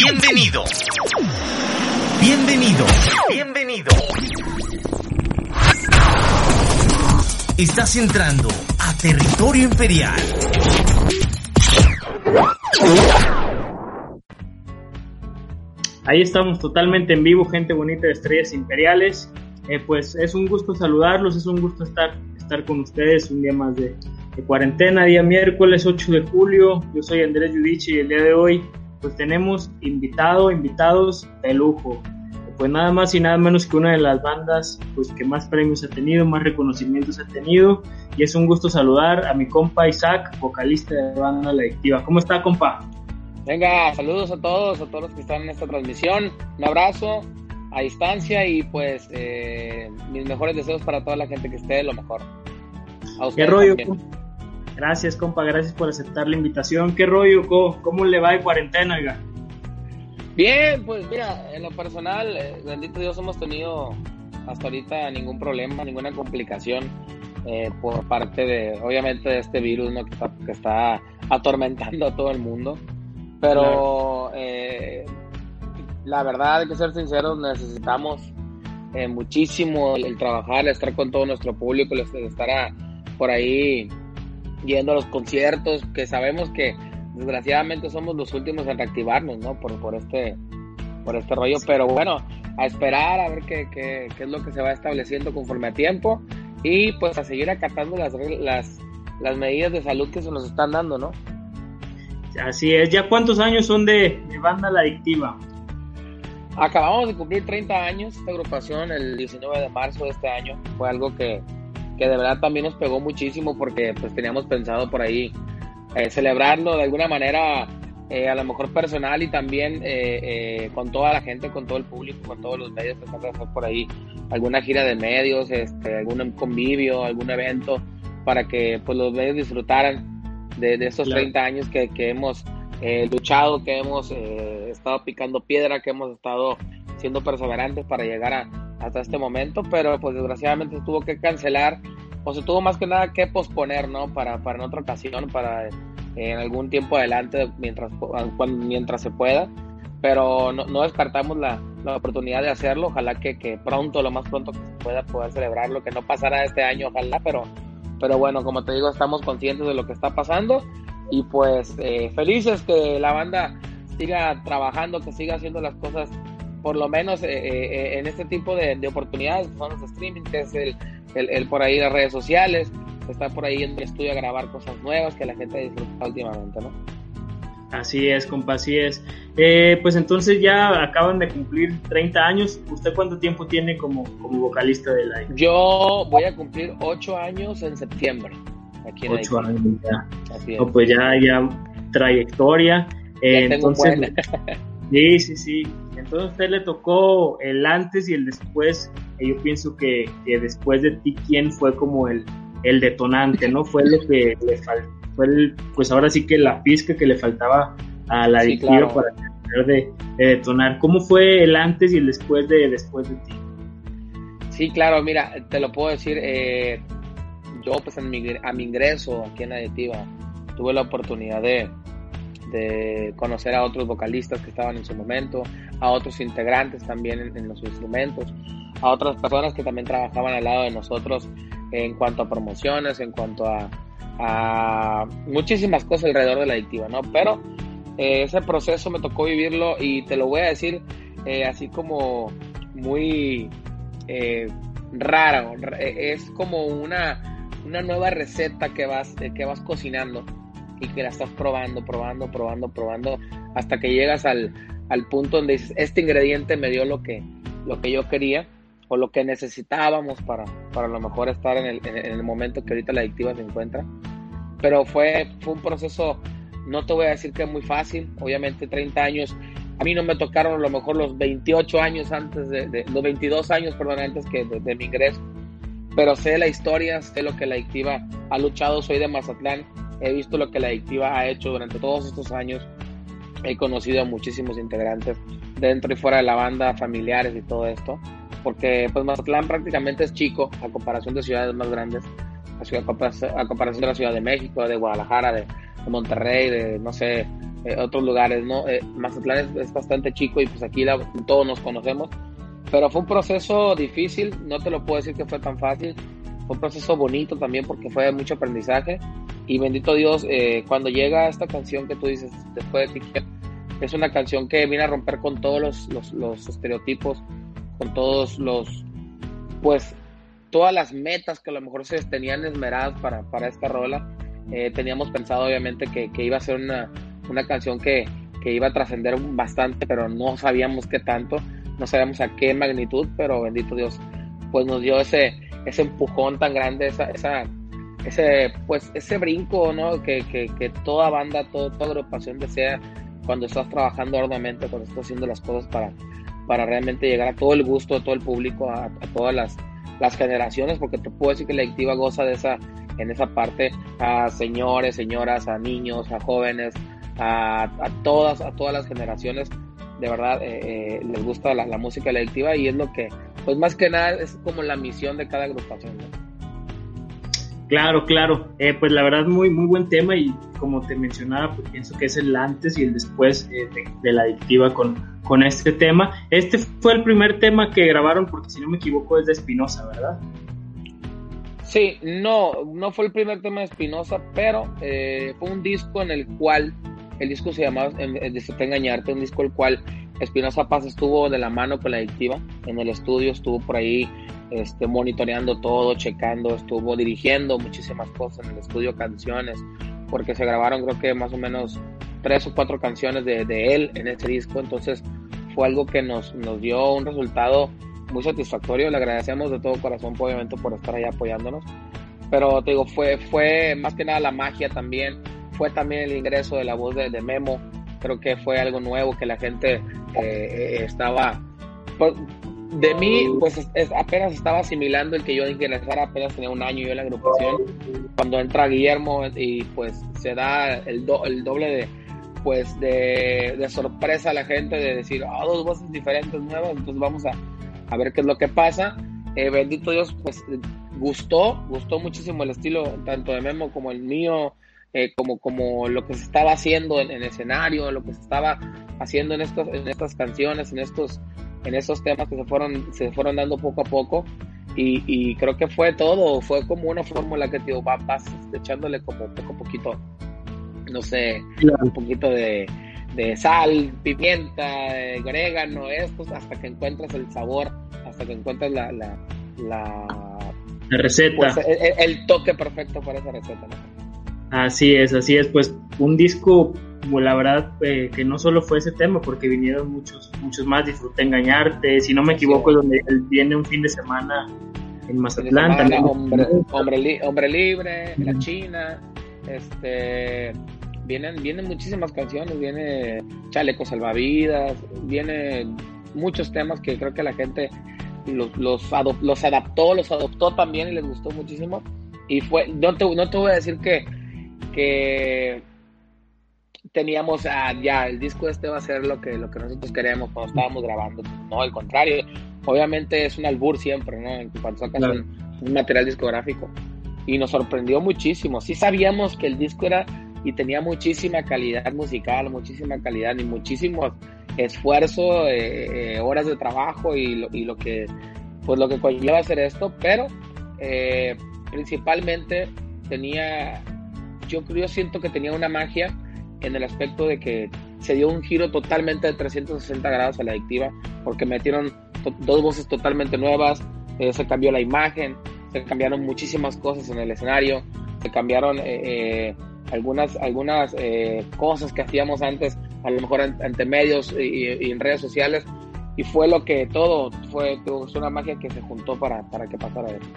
Bienvenido. Bienvenido. Bienvenido. Estás entrando a territorio imperial. Ahí estamos totalmente en vivo, gente bonita de Estrellas Imperiales. Eh, pues es un gusto saludarlos, es un gusto estar, estar con ustedes un día más de, cuarentena, día miércoles 8 de julio. Yo soy Andrés Yudichi y el día de hoy pues tenemos invitado, invitados de lujo. Pues nada más y nada menos que una de las bandas pues que más premios ha tenido, más reconocimientos ha tenido. Y es un gusto saludar a mi compa Isaac, vocalista de banda La Adictiva. ¿Cómo está, compa? Venga, saludos a todos, a todos los que están en esta transmisión. Un abrazo a distancia y pues eh, mis mejores deseos para toda la gente que esté lo mejor. A ¿Qué rollo? Gracias, compa, gracias por aceptar la invitación. ¿Qué rollo? ¿Cómo, le va de cuarentena, oiga? Bien, pues mira, en lo personal, eh, bendito Dios, hemos tenido hasta ahorita ningún problema, ninguna complicación eh, por parte de, obviamente, de este virus ¿no? que, está, que está atormentando a todo el mundo. Pero eh, la verdad, hay que ser sinceros, necesitamos muchísimo el, trabajar, el estar con todo nuestro público, el estar por ahí yendo a los conciertos, que sabemos que desgraciadamente somos los últimos en reactivarnos, ¿no? Por, por, este, por este rollo, pero bueno, a esperar a ver qué, qué, qué es lo que se va estableciendo conforme a tiempo y pues a seguir acatando las, las, las medidas de salud que se nos están dando, ¿no? Así es, ¿ya cuántos años son de, de Banda La Adictiva? Acabamos de cumplir 30 años esta agrupación el 19 de marzo de este año. Fue algo que, que de verdad también nos pegó muchísimo porque pues teníamos pensado por ahí eh, celebrarlo de alguna manera eh, a lo mejor personal y también eh, con toda la gente, con todo el público, con todos los medios, pensamos hacer por ahí alguna gira de medios, este, algún convivio, algún evento para que pues los medios disfrutaran de, esos 30 años que, que hemos luchado, que hemos estado picando piedra, que hemos estado siendo perseverantes para llegar a, hasta este momento, pero pues desgraciadamente se tuvo que cancelar o se tuvo más que nada que posponer, ¿no? Para, para en otra ocasión, para eh, en algún tiempo adelante, mientras, mientras se pueda, pero no, no descartamos la, la, oportunidad de hacerlo, ojalá que, que, pronto, lo más pronto que se pueda poder celebrarlo, que no pasará este año, ojalá, pero, pero bueno, como te digo, estamos conscientes de lo que está pasando y pues eh, felices que la banda siga trabajando, que siga haciendo las cosas por lo menos eh, eh, eh, en este tipo de, oportunidades, son los streaming, que es el, el, por ahí las redes sociales, está por ahí en el estudio a grabar cosas nuevas que la gente disfruta últimamente, ¿no? Así es, compa, así es. pues entonces ya acaban de cumplir 30 años. ¿Usted cuánto tiempo tiene como, como vocalista de la Yo voy a cumplir 8 años en septiembre. Aquí en 8 años ya. pues ya, ya trayectoria. entonces, sí, sí, sí. Entonces a usted le tocó el antes y el después. yo pienso que, después de ti, ¿quién fue como el, el detonante? ¿No? Fue lo que le faltó, fue el, pues ahora sí que la pizca que le faltaba a la sí, para terminar de, detonar. ¿Cómo fue el antes y el después de después de ti? Sí, claro, mira, te lo puedo decir. Eh, yo, pues, a mi ingreso aquí en Aditiva, tuve la oportunidad de, de conocer a otros vocalistas que estaban en su momento, a otros integrantes también en, los instrumentos, a otras personas que también trabajaban al lado de nosotros en cuanto a promociones, en cuanto a, muchísimas cosas alrededor de la adictiva, ¿no? Pero eh, ese proceso me tocó vivirlo y te lo voy a decir eh, así como muy eh, raro, es como una, una nueva receta que vas, que vas cocinando y que la estás probando, probando, probando, probando, hasta que llegas al, al punto donde dices, este ingrediente me dio lo que, lo que yo quería o lo que necesitábamos para, para lo mejor estar en el, en el momento que ahorita la adictiva se encuentra. Pero fue, fue un proceso, no te voy a decir que es muy fácil, obviamente 30 años, a mí no me tocaron a lo mejor los 28 años antes de, los 22 años, perdón, antes que de, de mi ingreso, pero sé la historia, sé lo que la adictiva ha luchado, soy de Mazatlán, he visto lo que la adictiva ha hecho durante todos estos años. He conocido a muchísimos integrantes dentro y fuera de la banda, familiares y todo esto. Porque pues Mazatlán prácticamente es chico a comparación de ciudades más grandes. A, comparación de la Ciudad de México, de Guadalajara, de, Monterrey, de no sé, otros lugares, ¿no? Mazatlán es, bastante chico y pues aquí todos nos conocemos, pero fue un proceso difícil, no te lo puedo decir que fue tan fácil, fue un proceso bonito también porque fue mucho aprendizaje y bendito Dios, cuando llega esta canción que tú dices después de que es una canción que viene a romper con todos los, los, estereotipos, con todos los, pues, todas las metas que a lo mejor se tenían esmeradas para, para esta rola. Eh, teníamos pensado obviamente que, que, iba a ser una, una canción que, que iba a trascender bastante, pero no sabíamos qué tanto, no sabíamos a qué magnitud, pero bendito Dios, pues nos dio ese, ese empujón tan grande, esa, ese, pues, ese brinco, ¿no? Que, que, que toda banda, todo, toda agrupación desea cuando estás trabajando arduamente, cuando estás haciendo las cosas para, para realmente llegar a todo el gusto de todo el público, a, todas las, las, generaciones, porque te puedo decir que la adictiva goza de esa, en esa parte a señores, señoras, a niños, a jóvenes, a, a todas, a todas las generaciones, de verdad eh, eh, les gusta la, música de la y es lo que, pues más que nada es como la misión de cada agrupación. Claro, claro. Eh, pues la verdad, muy, muy buen tema y como te mencionaba, pues pienso que es el antes y el después eh, de, la adictiva con, con este tema. Este fue el primer tema que grabaron, porque si no me equivoco es de Espinosa, ¿verdad? Sí, no, no fue el primer tema de Espinosa, pero eh, fue un disco en el cual, el disco se llamaba te Engañarte, un disco el cual Espinosa Paz estuvo de la mano con la adictiva en el estudio, estuvo por ahí este, monitoreando todo, checando, estuvo dirigiendo muchísimas cosas en el estudio, canciones, porque se grabaron creo que más o menos tres o cuatro canciones de, de él en ese disco, entonces fue algo que nos, nos dio un resultado muy satisfactorio, le agradecemos de todo corazón obviamente por estar ahí apoyándonos, pero te digo, fue, fue más que nada la magia también, fue también el ingreso de la voz de, Memo, creo que fue algo nuevo que la gente eh, eh, estaba pues, de mí, pues apenas estaba asimilando el que yo ingresara, apenas tenía un año yo en la agrupación. Cuando entra Guillermo y pues se da el, el doble de, pues de, sorpresa a la gente de decir, ah, dos voces diferentes, nuevas, entonces vamos a, a ver qué es lo que pasa. Eh, bendito Dios, pues gustó, gustó muchísimo el estilo tanto de Memo como el mío, eh, como, como lo que se estaba haciendo en, el escenario, lo que se estaba haciendo en, estos, en estas canciones, en estos en esos temas que se fueron, se fueron dando poco a poco. Y, creo que fue todo, fue como una fórmula que tío, vas echándole como poco a poquito, no sé, un poquito de, sal, pimienta, orégano, esto, hasta que encuentras el sabor, hasta que encuentras la, la, la, receta. Pues, el, toque perfecto para esa receta. Así es, así es, pues un disco la verdad eh, que no solo fue ese tema, porque vinieron muchos, muchos más, disfruté engañarte, si no me equivoco, donde él viene un fin de semana en Mazatlán. también. Hombre, libre, la China, este vienen, vienen muchísimas canciones, viene Chaleco Salvavidas, viene muchos temas que creo que la gente los, los, los adaptó, los adoptó también y les gustó muchísimo. Y fue, no te, no te voy a decir que, que teníamos ah, ya el disco este va a ser lo que lo que nosotros queremos cuando estábamos grabando no al contrario obviamente es un albur siempre no en cuanto sacas un, material discográfico. Y nos sorprendió muchísimo. Sí sabíamos que el disco era y tenía muchísima calidad musical muchísima calidad y muchísimo esfuerzo eh, eh, horas de trabajo y lo, y lo que pues lo que conlleva hacer esto pero eh, principalmente tenía yo yo siento que tenía una magia en el aspecto de que se dio un giro totalmente de 360 grados a la adictiva, porque metieron dos voces totalmente nuevas, eh, se cambió la imagen, se cambiaron muchísimas cosas en el escenario, se cambiaron eh, eh, algunas, algunas cosas que hacíamos antes, a lo mejor ante medios y, en redes sociales, y fue lo que todo, fue, una magia que se juntó para, para que pasara eso.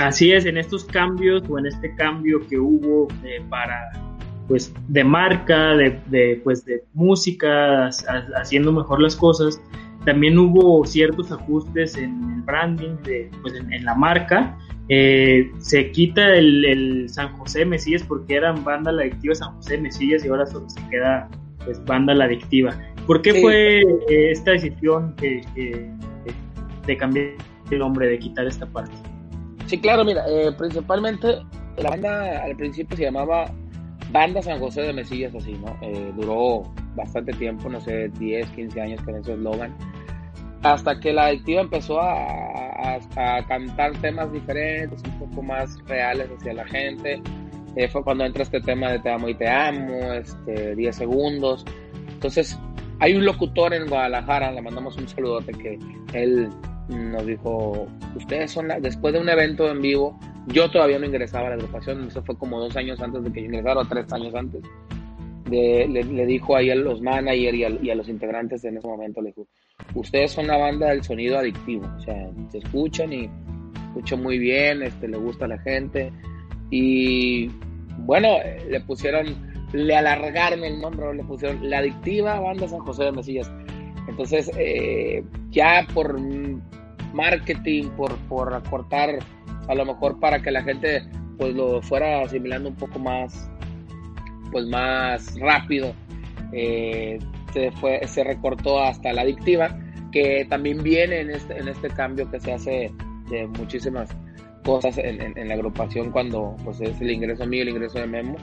Así es, en estos cambios o en este cambio que hubo para pues de marca, de, de, pues de música, haciendo mejor las cosas. También hubo ciertos ajustes en el branding, de, pues en, la marca. Eh, se quita el, San José Mesías porque eran banda la adictiva San José Mesías y ahora solo se queda pues banda la adictiva. ¿Por qué fue eh, esta decisión de cambiar el nombre, de quitar esta parte? Sí, claro, mira, eh, principalmente la banda al principio se llamaba Banda San José de Mesillas así, ¿no? Eh, duró bastante tiempo, no sé, 10, 15 años con ese eslogan. Hasta que la adictiva empezó a, cantar temas diferentes, un poco más reales hacia la gente. Eh, fue cuando entra este tema de Te amo y te amo, este, 10 segundos. Entonces, hay un locutor en Guadalajara, le mandamos un saludote que él nos dijo, ustedes son, la, después de un evento en vivo, yo todavía no ingresaba a la agrupación, eso fue como dos años antes de que yo ingresara, o tres años antes. le, dijo ahí a los managers y a, los integrantes en ese momento, le dijo, ustedes son la banda del sonido adictivo, o sea, se escuchan y escuchan muy bien, este, le gusta a la gente. Y bueno, le pusieron, le alargaron el nombre, le pusieron la adictiva banda San José de Mesillas. Entonces, eh, ya por marketing, por, por acortar, a lo mejor para que la gente pues lo fuera asimilando un poco más, pues más rápido, eh, se, fue, se recortó hasta la adictiva, que también viene en este, en este cambio que se hace de muchísimas cosas en, en, la agrupación cuando pues es el ingreso mío, el ingreso de Memo.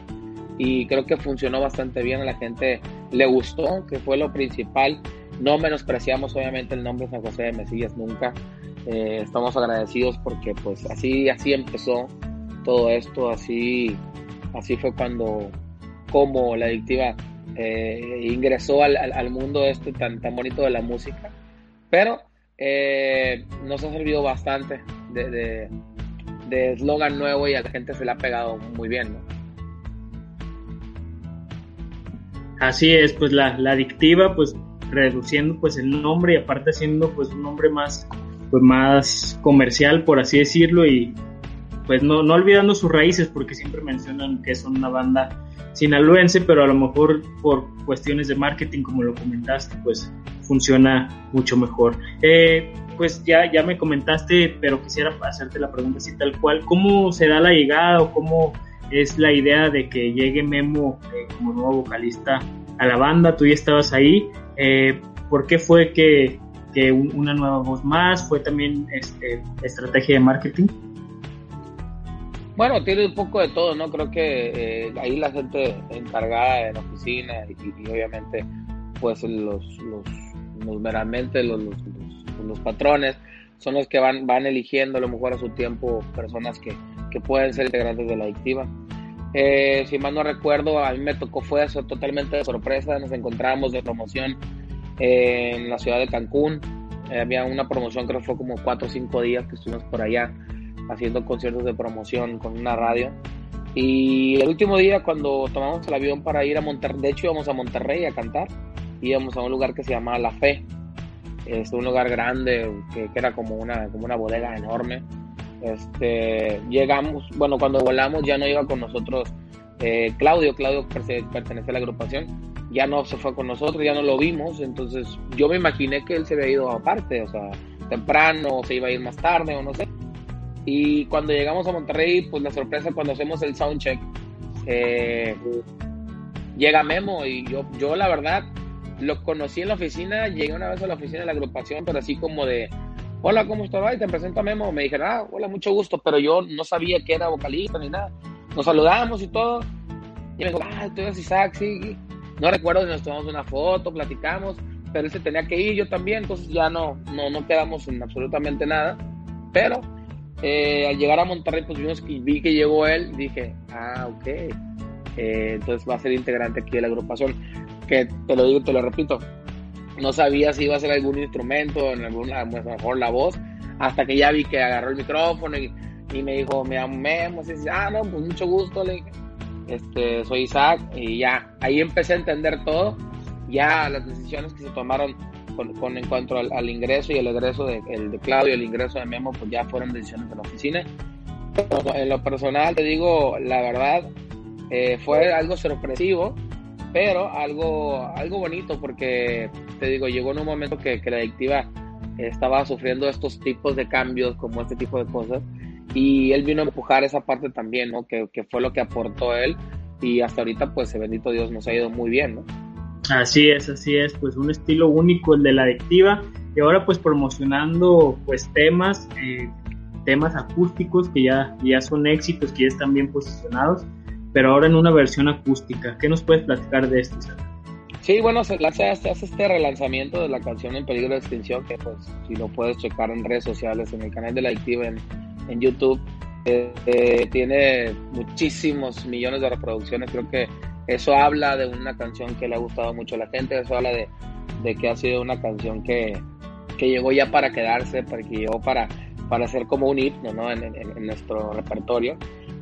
Y creo que funcionó bastante bien, a la gente le gustó, que fue lo principal. No menospreciamos obviamente el nombre San José de Mesillas nunca. Eh, estamos agradecidos porque pues así, así empezó todo esto, así, así fue cuando, como la adictiva eh, ingresó al, al, mundo este tan, tan bonito de la música. Pero eh, nos ha servido bastante de eslogan nuevo y a la gente se le ha pegado muy bien, Así es, pues la, la adictiva, pues reduciendo pues el nombre y aparte siendo pues un nombre más pues más comercial por así decirlo y pues no, no olvidando sus raíces porque siempre mencionan que son una banda sinaloense pero a lo mejor por cuestiones de marketing como lo comentaste pues funciona mucho mejor. Eh, pues ya, ya me comentaste pero quisiera hacerte la pregunta así tal cual. ¿cómo será la llegada o cómo es la idea de que llegue Memo eh, como nuevo vocalista a la banda? Tú ya estabas ahí. Eh, ¿por qué fue que, una nueva voz más? ¿Fue también este, estrategia de marketing? Bueno, tiene un poco de todo, ¿no? Creo que eh, ahí la gente encargada en la oficina y, obviamente pues los, los, meramente los, los, patrones son los que van, van eligiendo a lo mejor a su tiempo personas que, que pueden ser integrantes de la adictiva. Eh, si mal no recuerdo, a mí me tocó, fue eso totalmente de sorpresa. Nos encontramos de promoción en la ciudad de Cancún. Eh, había una promoción, creo que fue como cuatro o cinco días que estuvimos por allá haciendo conciertos de promoción con una radio. Y el último día, cuando tomamos el avión para ir a Monterrey, de hecho íbamos a Monterrey a cantar, íbamos a un lugar que se llama La Fe. Es un lugar grande que, que era como una, como una bodega enorme este, llegamos, bueno, cuando volamos ya no iba con nosotros eh, Claudio, Claudio pertenece a la agrupación, ya no se fue con nosotros, ya no lo vimos, entonces yo me imaginé que él se había ido aparte, o sea, temprano, se iba a ir más tarde o no sé. Y cuando llegamos a Monterrey, pues la sorpresa cuando hacemos el soundcheck, eh, llega Memo y yo, yo la verdad lo conocí en la oficina, llegué una vez a la oficina de la agrupación, pero así como de, hola, ¿cómo estás? Y te presento a Memo. Me dijeron, ah, hola, mucho gusto, pero yo no sabía que era vocalista ni nada. Nos saludamos y todo. Y me dijo, ah, tú eres Isaac, sí. No recuerdo si nos tomamos una foto, platicamos, pero él se tenía que ir, yo también, entonces ya no, no, no quedamos en absolutamente nada. Pero eh, al llegar a Monterrey, pues vimos que vi que llegó él, dije, ah, ok. Eh, entonces va a ser integrante aquí de la agrupación. Que te lo digo, te lo repito, no sabía si iba a ser algún instrumento, en alguna, mejor la voz, hasta que ya vi que agarró el micrófono y, me dijo, me llamo Memo, y dice, ah, no, pues mucho gusto, le dije, este, soy Isaac, y ya, ahí empecé a entender todo, ya las decisiones que se tomaron con, en cuanto al, ingreso y el egreso de, el de Claudio, el ingreso de Memo, pues ya fueron decisiones de la oficina. en lo personal, te digo, la verdad, eh, fue algo sorpresivo, pero algo, algo bonito porque, te digo, llegó en un momento que, la adictiva estaba sufriendo estos tipos de cambios, como este tipo de cosas, y él vino a empujar esa parte también, ¿no? Que, fue lo que aportó él, y hasta ahorita, pues, bendito Dios, nos ha ido muy bien, ¿no? Así es, así es, pues un estilo único el de la adictiva, y ahora pues promocionando pues temas, eh, temas acústicos que ya, ya son éxitos, que ya están bien posicionados, pero ahora en una versión acústica. ¿Qué nos puedes platicar de esto, Isaac? Sí, bueno, se, hace, hace este relanzamiento de la canción En Peligro de Extinción, que pues si lo puedes checar en redes sociales, en el canal de la Activa, en, en YouTube, eh, tiene muchísimos millones de reproducciones. Creo que eso habla de una canción que le ha gustado mucho a la gente, eso habla de, de que ha sido una canción que, que, llegó ya para quedarse, para que llegó para, para ser como un himno ¿no? en, en nuestro repertorio.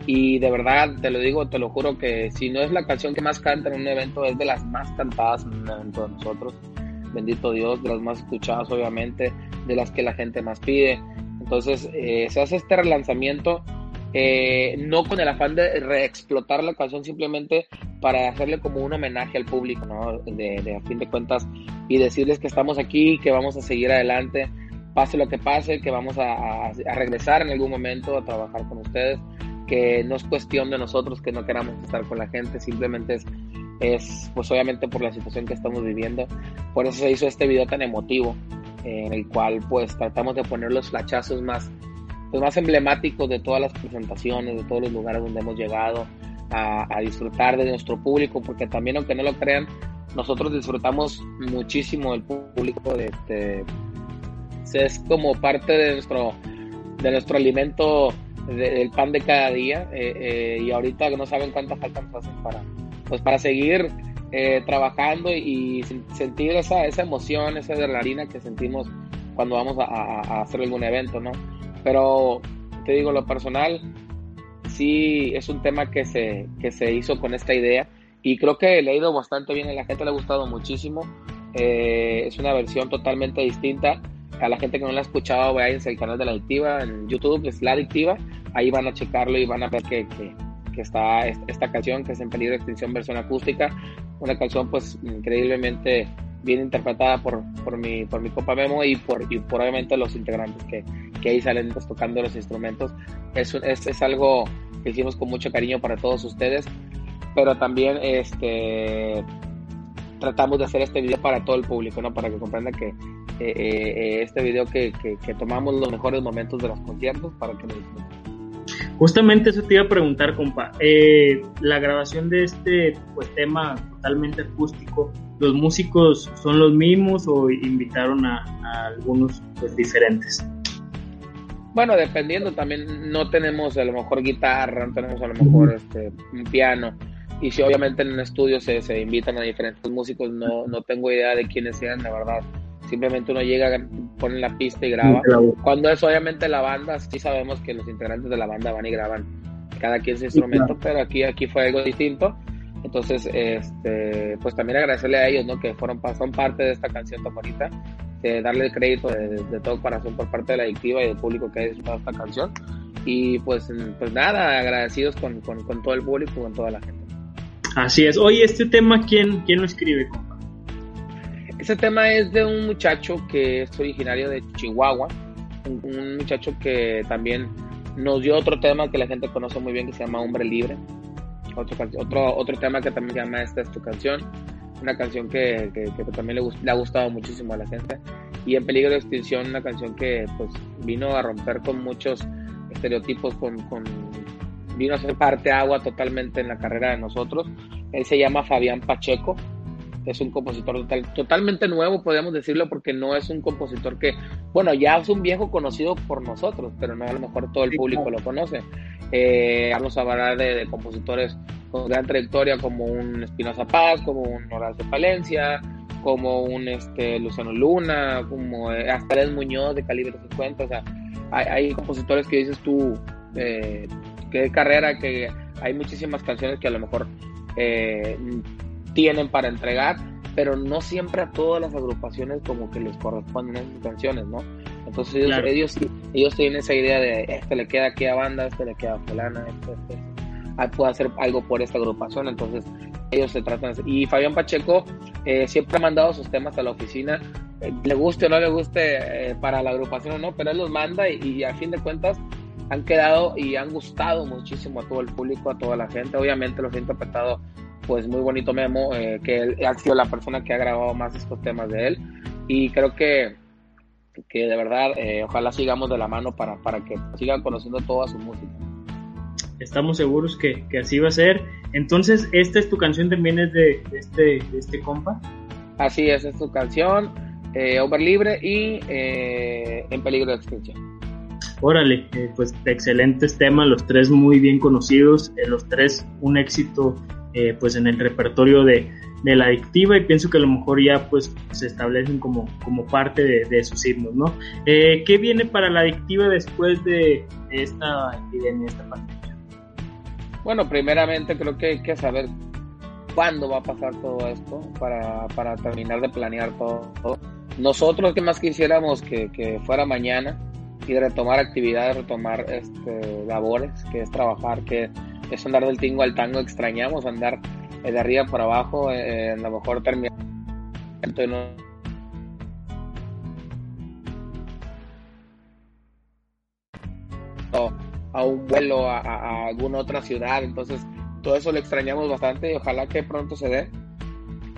Y de verdad, te lo digo, te lo juro que si no es la canción que más canta en un evento, es de las más cantadas en un evento de nosotros. Bendito Dios, de las más escuchadas, obviamente, de las que la gente más pide. Entonces, eh, se hace este relanzamiento, eh, no con el afán de reexplotar la canción, simplemente para hacerle como un homenaje al público, ¿no? De, a fin de cuentas, y decirles que estamos aquí, que vamos a seguir adelante, pase lo que pase, que vamos a, regresar en algún momento a trabajar con ustedes que no es cuestión de nosotros que no queramos estar con la gente, simplemente es, es pues obviamente por la situación que estamos viviendo. Por eso se hizo este video tan emotivo, en el cual pues tratamos de poner los flachazos más, pues, más emblemáticos de todas las presentaciones, de todos los lugares donde hemos llegado a, disfrutar de nuestro público, porque también aunque no lo crean, nosotros disfrutamos muchísimo del público, de, de, es como parte de nuestro, de nuestro alimento del pan de cada día eh, eh, y ahorita no saben cuánta falta nos hacen para, pues para seguir eh, trabajando y sentir esa, esa emoción, esa adrenalina que sentimos cuando vamos a, hacer algún evento, ¿no? Pero te digo, lo personal, sí es un tema que se, que se hizo con esta idea y creo que le ha ido bastante bien, a la gente le ha gustado muchísimo, es una versión totalmente distinta. A la gente que no la ha escuchado, vean el canal de la adictiva en YouTube, es la adictiva, ahí van a checarlo y van a ver que, que, que, está esta canción que es en peligro de extinción versión acústica, una canción pues increíblemente bien interpretada por, por, mi, por mi copa Memo y por, y por obviamente los integrantes que, que ahí salen pues, tocando los instrumentos. Es, es, es algo que hicimos con mucho cariño para todos ustedes, pero también este tratamos de hacer este video para todo el público, ¿no? Para que comprendan que eh, eh, este video que, que, tomamos los mejores momentos de los conciertos para que lo disfruten. Justamente eso te iba a preguntar, compa. Eh, la grabación de este pues, tema totalmente acústico, ¿los músicos son los mismos o invitaron a, algunos pues, diferentes? Bueno, dependiendo también, no tenemos a lo mejor guitarra, no tenemos a lo mejor este, un piano. Y si obviamente en un estudio se, se invitan a diferentes músicos, no, no tengo idea de quiénes sean, la verdad simplemente uno llega, pone la pista y graba. Cuando es obviamente la banda, sí sabemos que los integrantes de la banda van y graban cada quien su instrumento, pero aquí, aquí fue algo distinto. Entonces, este, pues también agradecerle a ellos, ¿no? Que fueron, son parte de esta canción tan bonita, darle el crédito de, todo corazón por parte de la adictiva y del público que ha disfrutado esta canción. Y pues, pues nada, agradecidos con, con, con todo el público, con toda la gente. Así es. Oye, este tema, ¿quién, quién lo escribe? Ese tema es de un muchacho que es originario de Chihuahua, un, muchacho que también nos dio otro tema que la gente conoce muy bien que se llama Hombre Libre. Otro, otro, otro tema que también se llama Esta es tu canción, una canción que, también le, le, ha gustado muchísimo a la gente. Y En Peligro de Extinción, una canción que pues vino a romper con muchos estereotipos, con, con vino a ser parte agua totalmente en la carrera de nosotros. Él se llama Fabián Pacheco, es un compositor total, totalmente nuevo, podríamos decirlo, porque no es un compositor que, bueno, ya es un viejo conocido por nosotros, pero no a lo mejor todo el público lo conoce. Eh, vamos a hablar de, compositores con gran trayectoria como un Espinoza Paz, como un Horacio Palencia, como un este, Luciano Luna, como eh, hasta El Muñoz de calibre 50, o sea, hay, compositores que dices tú, eh, que carrera, que hay muchísimas canciones que a lo mejor eh, tienen para entregar, pero no siempre a todas las agrupaciones como que les corresponden esas canciones, ¿no? Entonces ellos, ellos, ellos, tienen esa idea de este le queda aquí a banda, este le queda a fulana, este, este, ah, puede hacer algo por esta agrupación, entonces ellos se tratan y Fabián Pacheco eh, siempre ha mandado sus temas a la oficina eh, le guste o no le guste eh, para la agrupación o no pero él los manda y, y, a fin de cuentas han quedado y han gustado muchísimo a todo el público a toda la gente. Obviamente los he interpretado pues muy bonito Memo, eh, que él ha sido la persona que ha grabado más estos temas de él y creo que, que de verdad eh, ojalá sigamos de la mano para, para que sigan conociendo toda su música. Estamos seguros que, que así va a ser Entonces, esta es tu canción también es de, este, este compa. Así es, es tu canción, eh, Over Libre y eh, En Peligro de Extinción. Órale, eh, pues excelentes temas, los tres muy bien conocidos, los tres un éxito pues en el repertorio de, de, la adictiva y pienso que a lo mejor ya pues se establecen como, como parte de, de sus himnos, ¿no? ¿Qué viene para la adictiva después de esta epidemia, esta pandemia? Bueno, primeramente creo que hay que saber cuándo va a pasar todo esto para, para terminar de planear todo. Nosotros que más quisiéramos que, que fuera mañana y retomar actividades, retomar este, labores, que es trabajar, que es andar del tingo al tango, extrañamos andar de arriba para abajo, eh, a lo mejor terminar a un vuelo a, alguna otra ciudad. Entonces, todo eso lo extrañamos bastante y ojalá que pronto se dé.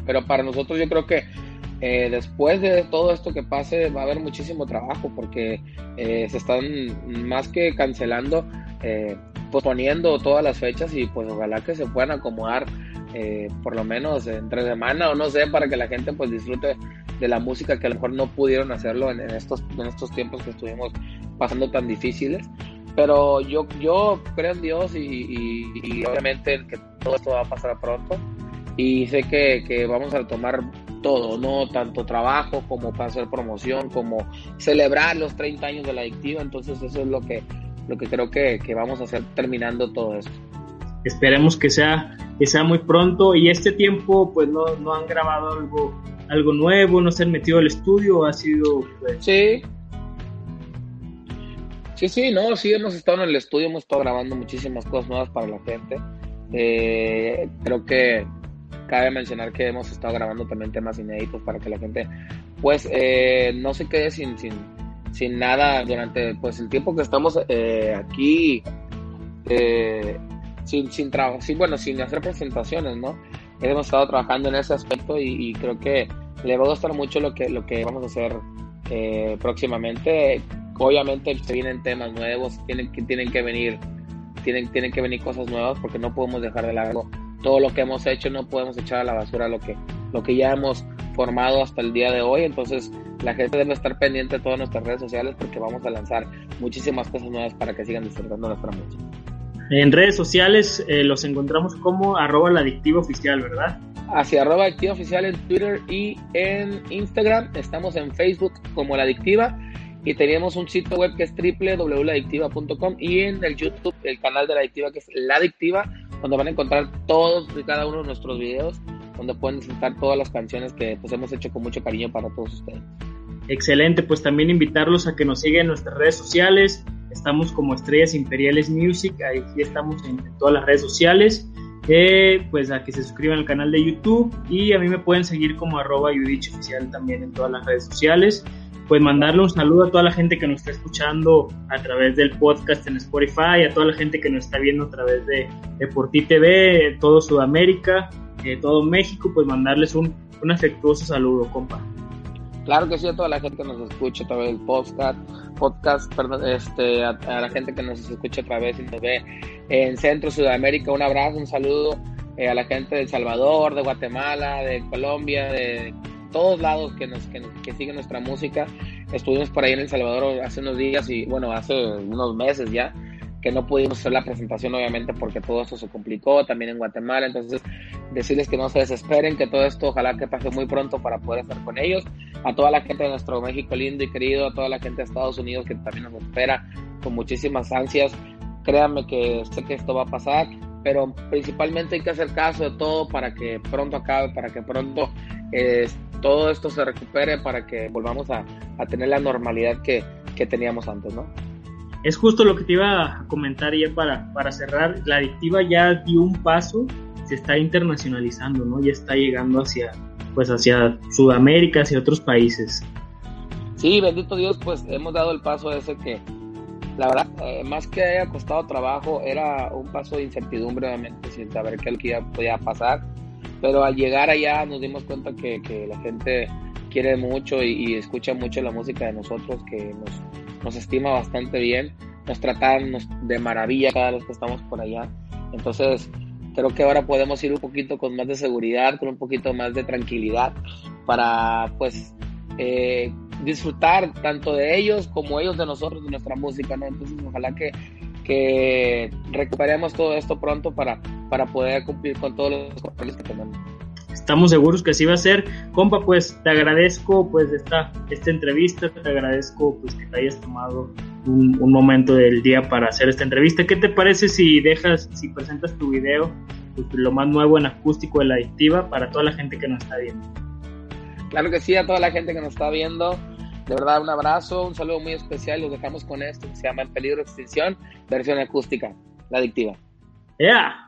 Pero para nosotros yo creo que eh, después de todo esto que pase va a haber muchísimo trabajo porque eh, se están más que cancelando, posponiendo todas las fechas y pues ojalá que se puedan acomodar por lo menos entre semana o no sé, para que la gente pues disfrute de la música que a lo mejor no pudieron hacerlo en, estos, en estos tiempos que estuvimos pasando tan difíciles. Pero yo, yo creo en Dios y, obviamente que todo esto va a pasar pronto. Y sé que, que vamos a retomar todo, ¿no? Tanto trabajo como para hacer promoción, como celebrar los 30 años de la adictiva. Entonces eso es lo que, lo que creo que, que vamos a hacer terminando todo esto. Esperemos que sea, que sea muy pronto y este tiempo pues no, no han grabado algo, algo nuevo, no se han metido al estudio, ha sido... Pues, sí, Sí, sí, no, sí hemos estado en el estudio, hemos estado grabando muchísimas cosas nuevas para la gente. Eh, creo que cabe mencionar que hemos estado grabando también temas inéditos para que la gente, pues, eh, no se quede sin, sin, sin nada durante, pues, el tiempo que estamos eh, aquí, sin, sin trabajo, sí, bueno, sin hacer presentaciones, ¿no? Hemos estado trabajando en ese aspecto y, creo que le va a gustar mucho lo que, lo que vamos a hacer próximamente obviamente se vienen temas nuevos, tienen que, tienen que venir, tienen, tienen que venir cosas nuevas porque no podemos dejar de lado todo lo que hemos hecho, no podemos echar a la basura lo que, lo que ya hemos formado hasta el día de hoy, entonces la gente debe estar pendiente de todas nuestras redes sociales porque vamos a lanzar muchísimas cosas nuevas para que sigan disfrutando nuestra música. En redes sociales eh, los encontramos como arroba la adictiva oficial, ¿verdad? Hacia arroba adictiva oficial en Twitter y en Instagram. Estamos en Facebook como la adictiva y teníamos un sitio web que es www.ladictiva.com y en el YouTube el canal de la adictiva que es La Adictiva, donde van a encontrar todos y cada uno de nuestros videos, donde pueden disfrutar todas las canciones que pues hemos hecho con mucho cariño para todos ustedes. Excelente, pues también invitarlos a que nos sigan en nuestras redes sociales. Estamos como Estrellas Imperiales Music, ahí estamos en, todas las redes sociales. Eh, pues a que se suscriban al canal de YouTube y a mí me pueden seguir como arroba oficial también en todas las redes sociales pues mandarle un saludo a toda la gente que nos está escuchando a través del podcast en Spotify, a toda la gente que nos está viendo a través de, de Por Ti TV, todo Sudamérica, todo México, pues mandarles un, un afectuoso saludo, compa. Claro que sí, a toda la gente que nos escucha a través del podcast, podcast perdón, este, a, la gente que nos escucha a través y nos ve en Centro Sudamérica, un abrazo, un saludo eh, a la gente de El Salvador, de Guatemala, de Colombia, de todos lados que, nos, que, que, siguen nuestra música. Estuvimos por ahí en El Salvador hace unos días y bueno, hace unos meses ya que no pudimos hacer la presentación obviamente porque todo esto se complicó, también en Guatemala, entonces decirles que no se desesperen, que todo esto ojalá que pase muy pronto para poder estar con ellos, a toda la gente de nuestro México lindo y querido, a toda la gente de Estados Unidos que también nos espera con muchísimas ansias, créanme que sé que esto va a pasar, pero principalmente hay que hacer caso de todo para que pronto acabe, para que pronto eh, todo esto se recupere, para que volvamos a, a tener la normalidad que, que, teníamos antes, ¿no? Es justo lo que te iba a comentar ya para, para cerrar. La adictiva ya dio un paso, se está internacionalizando, ¿no? Ya está llegando hacia, pues hacia Sudamérica, hacia otros países. Sí, bendito Dios, pues hemos dado el paso ese que, la verdad, eh, más que haya costado trabajo, era un paso de incertidumbre, obviamente, sin saber qué que podía pasar. Pero al llegar allá nos dimos cuenta que, que la gente quiere mucho y, escucha mucho la música de nosotros, que nos, nos estima bastante bien, nos tratan de maravilla cada vez que estamos por allá. Entonces, creo que ahora podemos ir un poquito con más de seguridad, con un poquito más de tranquilidad para pues eh, disfrutar tanto de ellos como ellos de nosotros, de nuestra música. Entonces ojalá que, que recuperemos todo esto pronto para, para poder cumplir con todos los papeles que tenemos. Estamos seguros que así va a ser. Compa, pues te agradezco pues esta, esta entrevista, te agradezco pues que te hayas tomado un, un, momento del día para hacer esta entrevista. ¿Qué te parece si dejas, si presentas tu video, pues, lo más nuevo en acústico de la adictiva para toda la gente que nos está viendo? Claro que sí, a toda la gente que nos está viendo. De verdad, un abrazo, un saludo muy especial. Los dejamos con esto que se llama En Peligro de Extinción, versión acústica, la adictiva. Yeah.